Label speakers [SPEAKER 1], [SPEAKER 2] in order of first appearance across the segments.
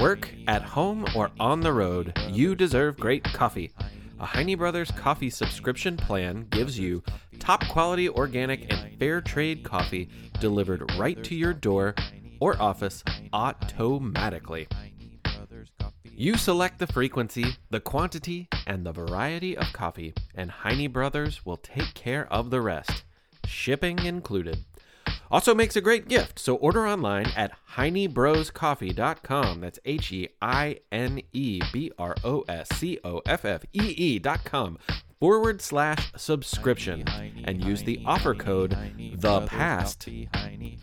[SPEAKER 1] Work, at home, or on the road, you deserve great coffee. A Heine Brothers coffee subscription plan gives you top quality organic and fair trade coffee delivered right to your door or office automatically. You select the frequency, the quantity, and the variety of coffee, and Heine Brothers will take care of the rest, shipping included. Also makes a great gift, so order online at heinebroscoffee.com. That's H E I N E B R O S C O F F E E.com forward slash subscription and use the offer code the past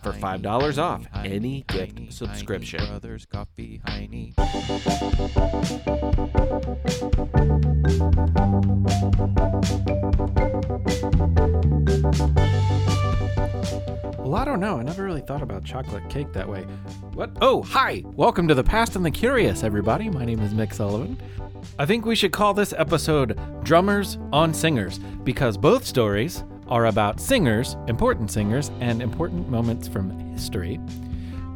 [SPEAKER 1] for $5 off any gift subscription.
[SPEAKER 2] Well, I don't know. I never really thought about chocolate cake that way. What? Oh, hi! Welcome to the Past and the Curious, everybody. My name is Mick Sullivan. I think we should call this episode Drummers on Singers because both stories are about singers, important singers, and important moments from history.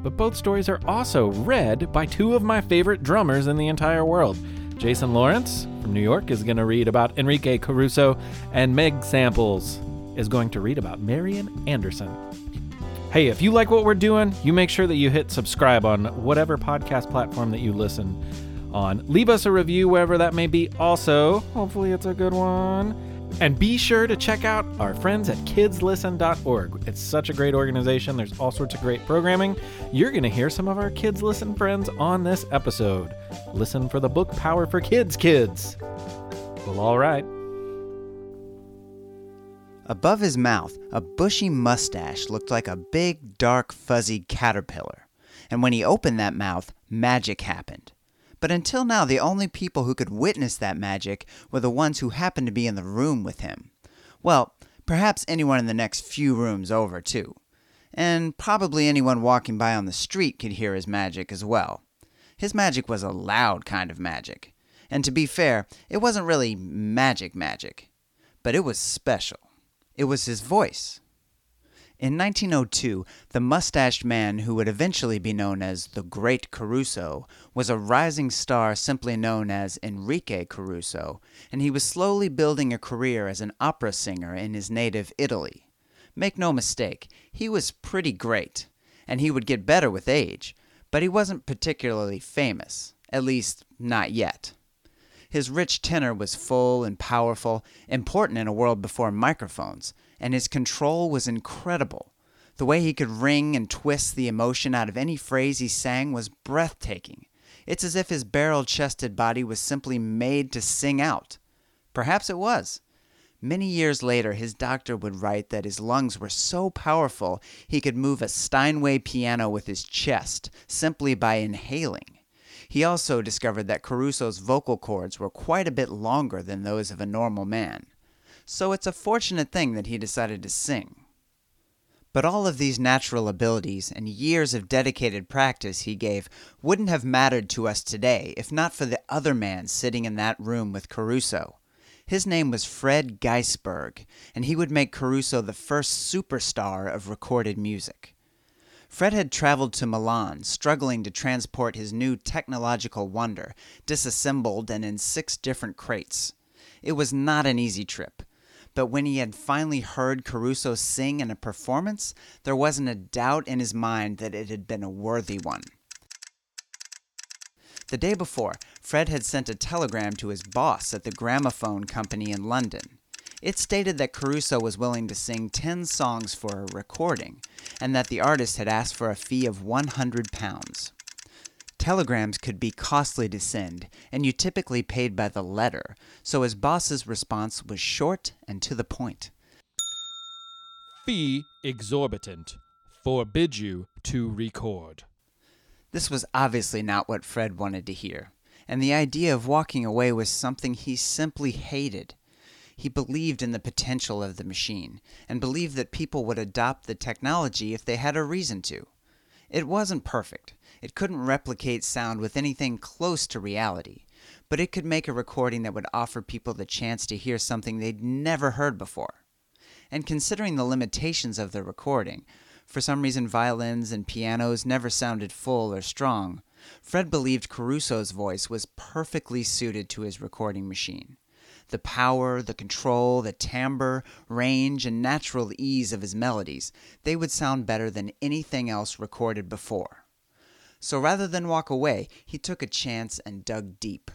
[SPEAKER 2] But both stories are also read by two of my favorite drummers in the entire world. Jason Lawrence from New York is going to read about Enrique Caruso, and Meg Samples is going to read about Marian Anderson. Hey, if you like what we're doing, you make sure that you hit subscribe on whatever podcast platform that you listen on. Leave us a review wherever that may be. Also, hopefully it's a good one. And be sure to check out our friends at kidslisten.org. It's such a great organization. There's all sorts of great programming. You're going to hear some of our Kids Listen friends on this episode. Listen for the book Power for Kids, kids. Well, all right.
[SPEAKER 3] Above his mouth, a bushy mustache looked like a big, dark, fuzzy caterpillar. And when he opened that mouth, magic happened. But until now, the only people who could witness that magic were the ones who happened to be in the room with him. Well, perhaps anyone in the next few rooms over, too. And probably anyone walking by on the street could hear his magic as well. His magic was a loud kind of magic. And to be fair, it wasn't really magic magic. But it was special. It was his voice. In 1902, the mustached man who would eventually be known as the Great Caruso was a rising star simply known as Enrique Caruso, and he was slowly building a career as an opera singer in his native Italy. Make no mistake, he was pretty great, and he would get better with age, but he wasn't particularly famous, at least not yet. His rich tenor was full and powerful, important in a world before microphones, and his control was incredible. The way he could wring and twist the emotion out of any phrase he sang was breathtaking. It's as if his barrel chested body was simply made to sing out. Perhaps it was. Many years later, his doctor would write that his lungs were so powerful he could move a Steinway piano with his chest simply by inhaling. He also discovered that Caruso's vocal cords were quite a bit longer than those of a normal man. So it's a fortunate thing that he decided to sing. But all of these natural abilities and years of dedicated practice he gave wouldn't have mattered to us today if not for the other man sitting in that room with Caruso. His name was Fred Gaisberg, and he would make Caruso the first superstar of recorded music. Fred had traveled to Milan, struggling to transport his new technological wonder, disassembled and in six different crates. It was not an easy trip, but when he had finally heard Caruso sing in a performance, there wasn't a doubt in his mind that it had been a worthy one. The day before, Fred had sent a telegram to his boss at the gramophone company in London. It stated that Caruso was willing to sing 10 songs for a recording, and that the artist had asked for a fee of 100 pounds. Telegrams could be costly to send, and you typically paid by the letter, so his boss's response was short and to the point.
[SPEAKER 4] Fee exorbitant. Forbid you to record.
[SPEAKER 3] This was obviously not what Fred wanted to hear, and the idea of walking away was something he simply hated. He believed in the potential of the machine, and believed that people would adopt the technology if they had a reason to. It wasn't perfect. It couldn't replicate sound with anything close to reality, but it could make a recording that would offer people the chance to hear something they'd never heard before. And considering the limitations of the recording, for some reason violins and pianos never sounded full or strong, Fred believed Caruso's voice was perfectly suited to his recording machine. The power, the control, the timbre, range, and natural ease of his melodies, they would sound better than anything else recorded before. So rather than walk away, he took a chance and dug deep.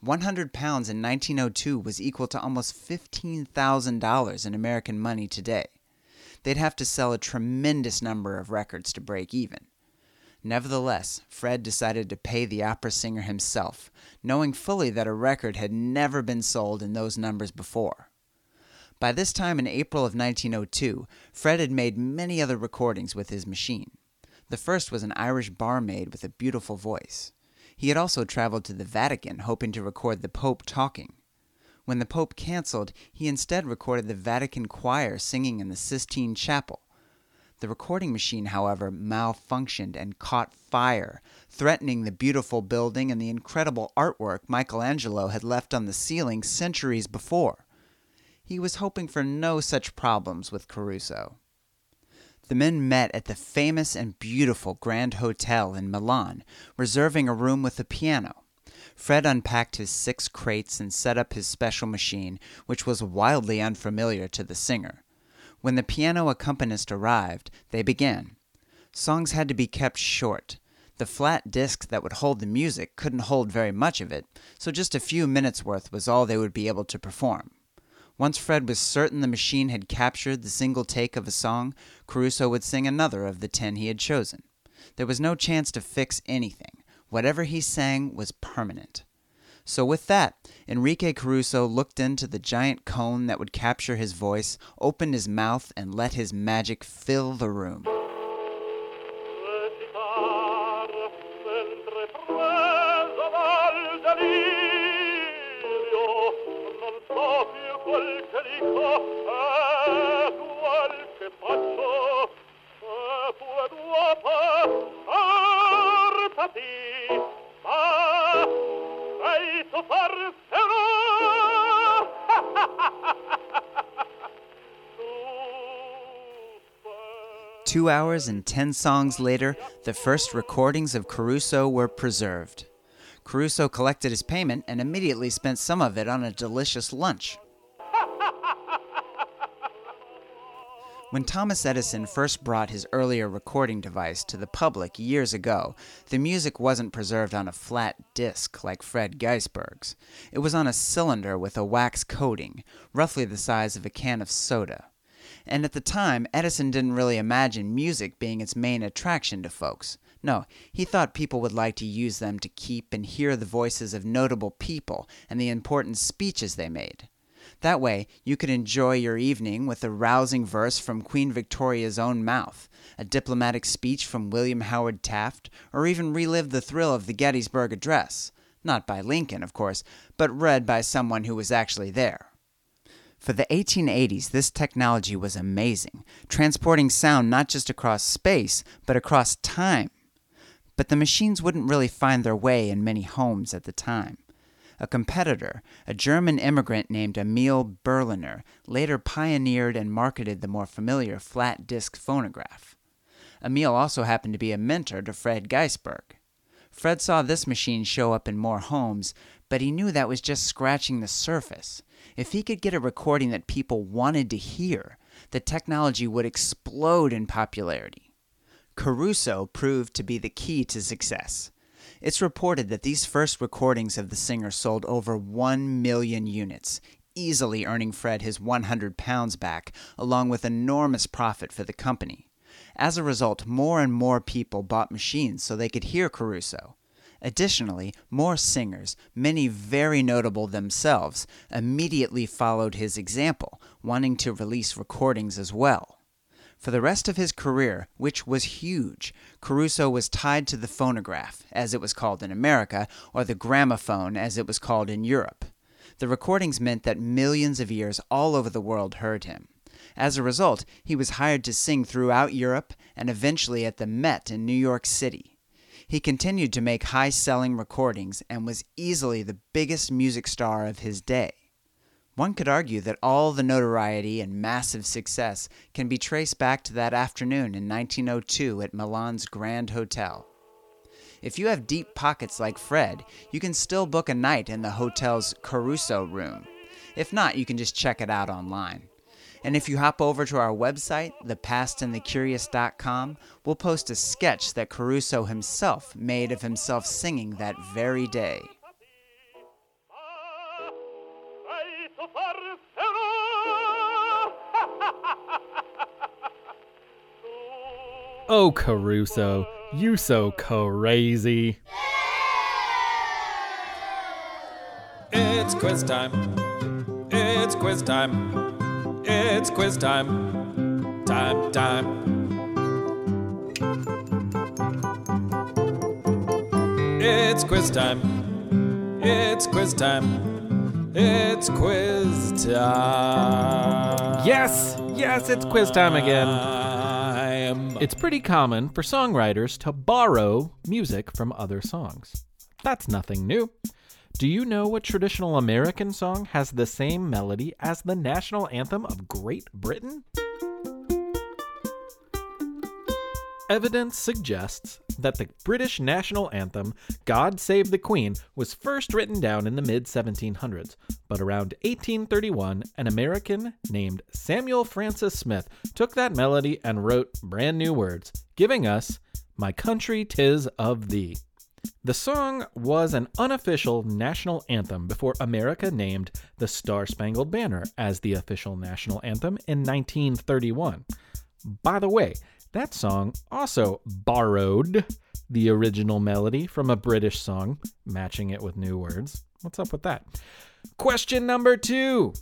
[SPEAKER 3] 100 pounds in 1902 was equal to almost $15,000 in American money today. They'd have to sell a tremendous number of records to break even. Nevertheless, Fred decided to pay the opera singer himself, knowing fully that a record had never been sold in those numbers before. By this time in April of 1902, Fred had made many other recordings with his machine. The first was an Irish barmaid with a beautiful voice. He had also traveled to the Vatican hoping to record the Pope talking. When the Pope canceled, he instead recorded the Vatican choir singing in the Sistine Chapel, the recording machine, however, malfunctioned and caught fire, threatening the beautiful building and the incredible artwork Michelangelo had left on the ceiling centuries before. He was hoping for no such problems with Caruso. The men met at the famous and beautiful Grand Hotel in Milan, reserving a room with a piano. Fred unpacked his six crates and set up his special machine, which was wildly unfamiliar to the singer. When the piano accompanist arrived, they began. Songs had to be kept short. The flat discs that would hold the music couldn't hold very much of it, so just a few minutes worth was all they would be able to perform. Once Fred was certain the machine had captured the single take of a song, Caruso would sing another of the ten he had chosen. There was no chance to fix anything. Whatever he sang was permanent. So, with that, Enrique Caruso looked into the giant cone that would capture his voice, opened his mouth, and let his magic fill the room. Two hours and ten songs later, the first recordings of Caruso were preserved. Caruso collected his payment and immediately spent some of it on a delicious lunch. When Thomas Edison first brought his earlier recording device to the public years ago, the music wasn't preserved on a flat disc like Fred Gaisberg's. It was on a cylinder with a wax coating, roughly the size of a can of soda. And at the time, Edison didn't really imagine music being its main attraction to folks. No, he thought people would like to use them to keep and hear the voices of notable people and the important speeches they made. That way, you could enjoy your evening with a rousing verse from Queen Victoria's own mouth, a diplomatic speech from William Howard Taft, or even relive the thrill of the Gettysburg Address. Not by Lincoln, of course, but read by someone who was actually there. For the 1880s, this technology was amazing, transporting sound not just across space, but across time. But the machines wouldn't really find their way in many homes at the time. A competitor, a German immigrant named Emil Berliner, later pioneered and marketed the more familiar flat disc phonograph. Emil also happened to be a mentor to Fred Gaisberg. Fred saw this machine show up in more homes, but he knew that was just scratching the surface. If he could get a recording that people wanted to hear, the technology would explode in popularity. Caruso proved to be the key to success. It's reported that these first recordings of the singer sold over 1 million units, easily earning Fred his 100 pounds back, along with enormous profit for the company. As a result, more and more people bought machines so they could hear Caruso. Additionally, more singers, many very notable themselves, immediately followed his example, wanting to release recordings as well. For the rest of his career, which was huge, Caruso was tied to the phonograph, as it was called in America, or the gramophone, as it was called in Europe. The recordings meant that millions of ears all over the world heard him. As a result, he was hired to sing throughout Europe and eventually at the Met in New York City. He continued to make high selling recordings and was easily the biggest music star of his day. One could argue that all the notoriety and massive success can be traced back to that afternoon in 1902 at Milan's Grand Hotel. If you have deep pockets like Fred, you can still book a night in the hotel's Caruso room. If not, you can just check it out online. And if you hop over to our website, thepastandthecurious.com, we'll post a sketch that Caruso himself made of himself singing that very day.
[SPEAKER 2] Oh, Caruso, you so crazy.
[SPEAKER 4] It's quiz time. It's quiz time. It's quiz time. Time, time. It's quiz time. It's quiz time. It's quiz time.
[SPEAKER 2] Yes, yes, it's quiz time again. It's pretty common for songwriters to borrow music from other songs. That's nothing new. Do you know what traditional American song has the same melody as the national anthem of Great Britain? Evidence suggests that the British national anthem, God Save the Queen, was first written down in the mid 1700s, but around 1831, an American named Samuel Francis Smith took that melody and wrote brand new words, giving us My Country Tis of Thee. The song was an unofficial national anthem before America named the Star Spangled Banner as the official national anthem in 1931. By the way, that song also borrowed the original melody from a British song, matching it with new words. What's up with that? Question number two.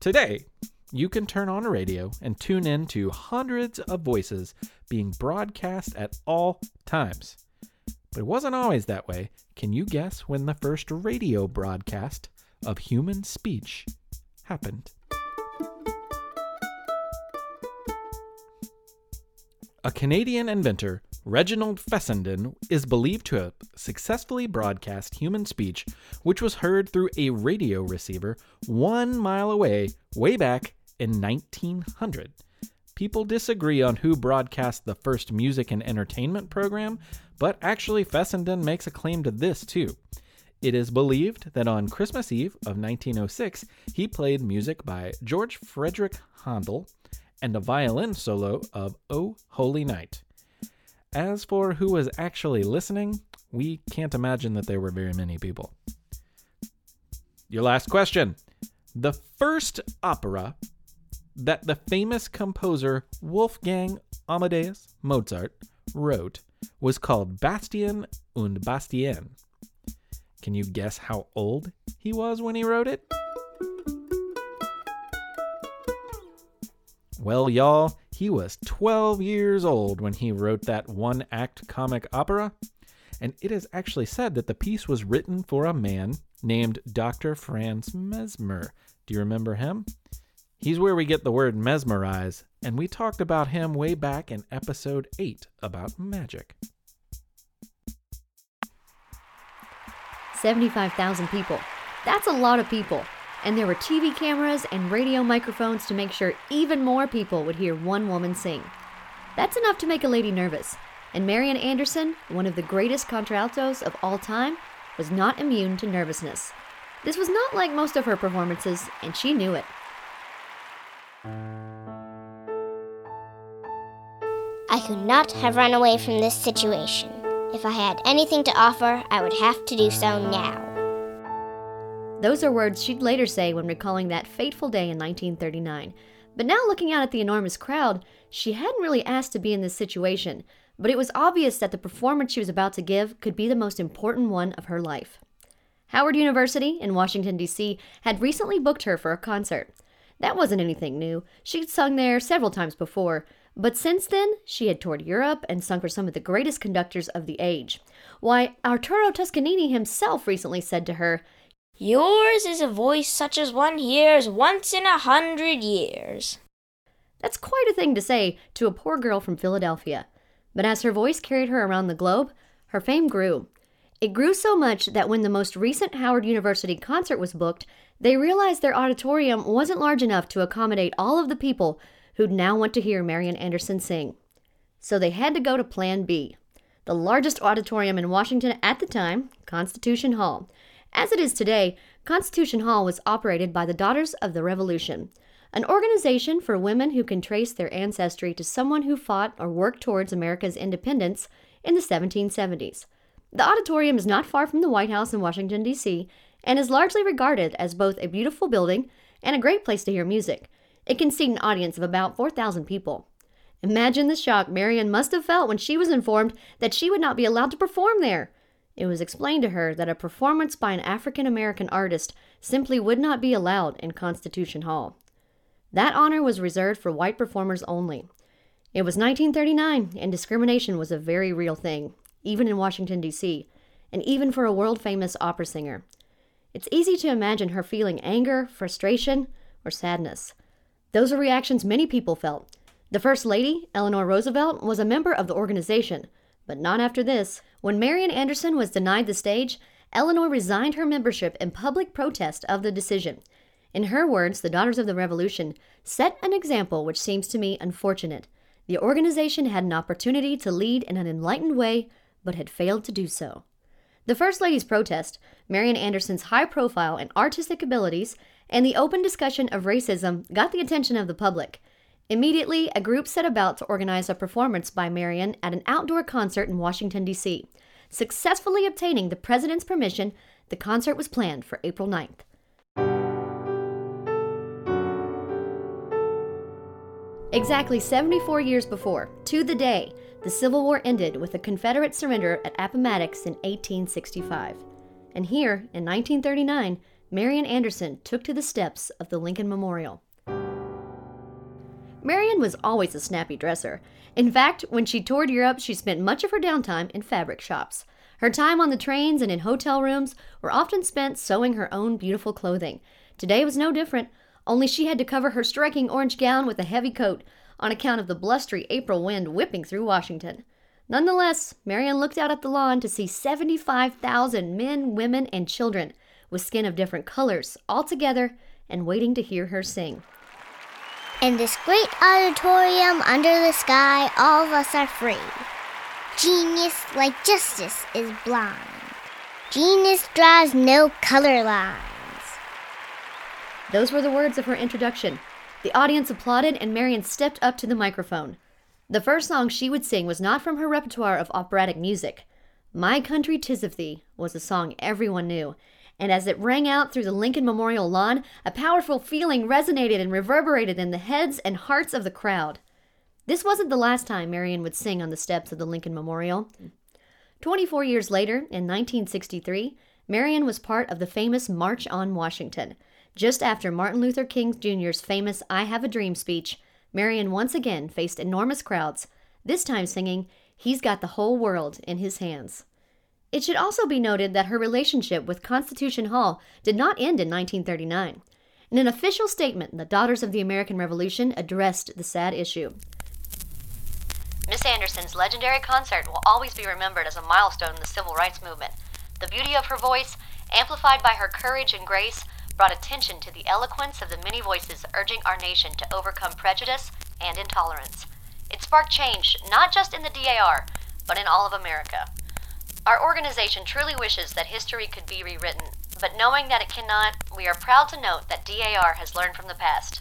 [SPEAKER 2] Today, you can turn on a radio and tune in to hundreds of voices being broadcast at all times. But it wasn't always that way. Can you guess when the first radio broadcast of human speech happened? A Canadian inventor, Reginald Fessenden, is believed to have successfully broadcast human speech, which was heard through a radio receiver one mile away way back in 1900. People disagree on who broadcast the first music and entertainment program, but actually, Fessenden makes a claim to this too. It is believed that on Christmas Eve of 1906, he played music by George Frideric Handel and a violin solo of O Holy Night. As for who was actually listening, we can't imagine that there were very many people. Your last question. The first opera that the famous composer Wolfgang Amadeus Mozart wrote was called Bastien und Bastienne. Can you guess how old he was when he wrote it? Well, y'all, he was 12 years old when he wrote that one act comic opera, and it is actually said that the piece was written for a man named Dr. Franz Mesmer. Do you remember him? He's where we get the word mesmerize, and we talked about him way back in episode 8 about magic.
[SPEAKER 5] 75,000 people. That's a lot of people. And there were TV cameras and radio microphones to make sure even more people would hear one woman sing. That's enough to make a lady nervous. And Marian Anderson, one of the greatest contraltos of all time, was not immune to nervousness. This was not like most of her performances, and she knew it.
[SPEAKER 6] I could not have run away from this situation. If I had anything to offer, I would have to do so now.
[SPEAKER 5] Those are words she'd later say when recalling that fateful day in 1939. But now, looking out at the enormous crowd, she hadn't really asked to be in this situation, but it was obvious that the performance she was about to give could be the most important one of her life. Howard University in Washington, D.C., had recently booked her for a concert. That wasn't anything new. She'd sung there several times before, but since then, she had toured Europe and sung for some of the greatest conductors of the age. Why, Arturo Toscanini himself recently said to her,
[SPEAKER 6] Yours is a voice such as one hears once in a hundred years.
[SPEAKER 5] That's quite a thing to say to a poor girl from Philadelphia. But as her voice carried her around the globe, her fame grew. It grew so much that when the most recent Howard University concert was booked, they realized their auditorium wasn't large enough to accommodate all of the people who'd now want to hear Marian Anderson sing. So they had to go to Plan B. the largest auditorium in Washington at the time, Constitution Hall. As it is today, Constitution Hall was operated by the Daughters of the Revolution, an organization for women who can trace their ancestry to someone who fought or worked towards America's independence in the 1770s. The auditorium is not far from the White House in Washington, D.C., and is largely regarded as both a beautiful building and a great place to hear music. It can seat an audience of about 4,000 people. Imagine the shock Marian must have felt when she was informed that she would not be allowed to perform there. It was explained to her that a performance by an African American artist simply would not be allowed in Constitution Hall. That honor was reserved for white performers only. It was 1939, and discrimination was a very real thing, even in Washington, D.C., and even for a world famous opera singer. It's easy to imagine her feeling anger, frustration, or sadness. Those are reactions many people felt. The First Lady, Eleanor Roosevelt, was a member of the organization, but not after this. When Marian Anderson was denied the stage, Eleanor resigned her membership in public protest of the decision. In her words, the Daughters of the Revolution set an example which seems to me unfortunate. The organization had an opportunity to lead in an enlightened way, but had failed to do so. The First Lady's protest, Marian Anderson's high profile and artistic abilities, and the open discussion of racism got the attention of the public. Immediately, a group set about to organize a performance by Marian at an outdoor concert in Washington, D.C. Successfully obtaining the president's permission, the concert was planned for April 9th. Exactly 74 years before, to the day, the Civil War ended with the Confederate surrender at Appomattox in 1865. And here, in 1939, Marian Anderson took to the steps of the Lincoln Memorial. Marian was always a snappy dresser. In fact, when she toured Europe, she spent much of her downtime in fabric shops. Her time on the trains and in hotel rooms were often spent sewing her own beautiful clothing. Today was no different, only she had to cover her striking orange gown with a heavy coat on account of the blustery April wind whipping through Washington. Nonetheless, Marian looked out at the lawn to see 75,000 men, women, and children with skin of different colors all together and waiting to hear her sing.
[SPEAKER 6] In this great auditorium under the sky, all of us are free. Genius, like justice, is blind. Genius draws no color lines.
[SPEAKER 5] Those were the words of her introduction. The audience applauded, and Marian stepped up to the microphone. The first song she would sing was not from her repertoire of operatic music. My Country Tis of Thee was a song everyone knew, and as it rang out through the Lincoln Memorial lawn, a powerful feeling resonated and reverberated in the heads and hearts of the crowd. This wasn't the last time Marian would sing on the steps of the Lincoln Memorial. Twenty four years later, in 1963, Marian was part of the famous March on Washington. Just after Martin Luther King Jr.'s famous I Have a Dream speech, Marian once again faced enormous crowds, this time singing, He's Got the Whole World in His Hands. It should also be noted that her relationship with Constitution Hall did not end in 1939. In an official statement, the Daughters of the American Revolution addressed the sad issue. Miss Anderson's legendary concert will always be remembered as a milestone in the civil rights movement. The beauty of her voice, amplified by her courage and grace, brought attention to the eloquence of the many voices urging our nation to overcome prejudice and intolerance. It sparked change not just in the DAR, but in all of America. Our organization truly wishes that history could be rewritten, but knowing that it cannot, we are proud to note that DAR has learned from the past.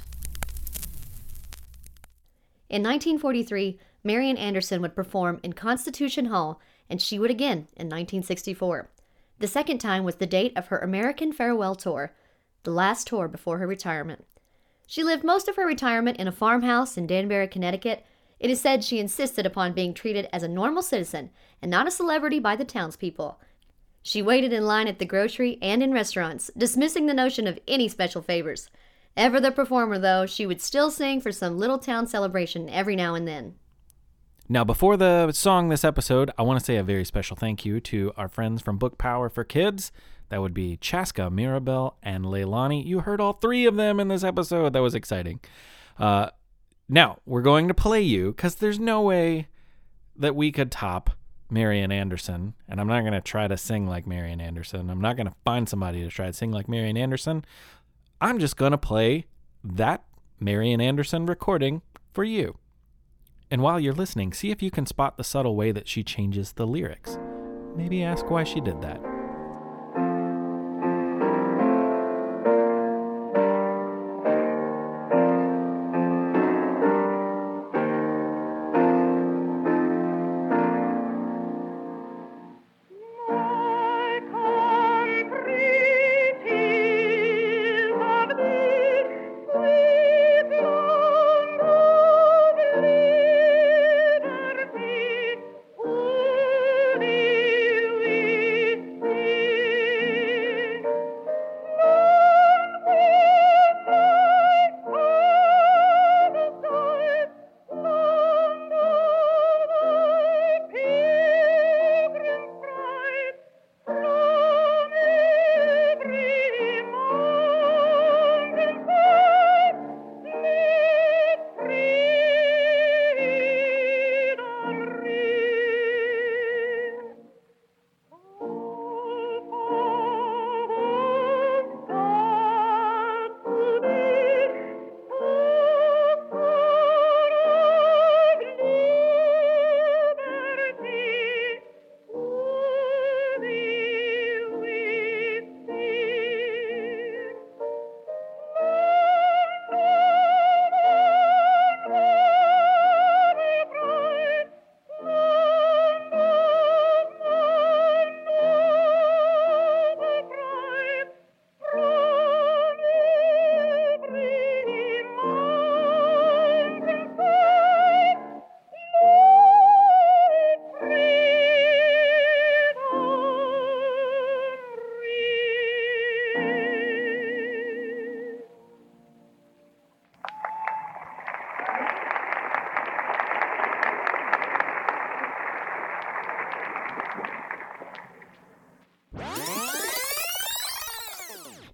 [SPEAKER 5] In 1943, Marian Anderson would perform in Constitution Hall, and she would again in 1964. The second time was the date of her American Farewell Tour, the last tour before her retirement. She lived most of her retirement in a farmhouse in Danbury, Connecticut. It is said she insisted upon being treated as a normal citizen and not a celebrity by the townspeople. She waited in line at the grocery and in restaurants, dismissing the notion of any special favors. Ever the performer, though, she would still sing for some little town celebration every now and then.
[SPEAKER 2] Now, before the song this episode, I want to say a very special thank you to our friends from Book Power for Kids. That would be Chaska, Mirabel, and Leilani. You heard all three of them in this episode. That was exciting. Uh, now, we're going to play you because there's no way that we could top Marian Anderson. And I'm not going to try to sing like Marian Anderson. I'm not going to find somebody to try to sing like Marian Anderson. I'm just going to play that Marian Anderson recording for you. And while you're listening, see if you can spot the subtle way that she changes the lyrics. Maybe ask why she did that.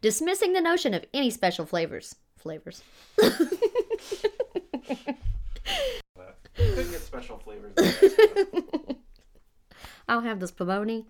[SPEAKER 5] Dismissing the notion of any special flavors. Flavors.
[SPEAKER 2] Could get special flavors.
[SPEAKER 5] I'll have this pomoni.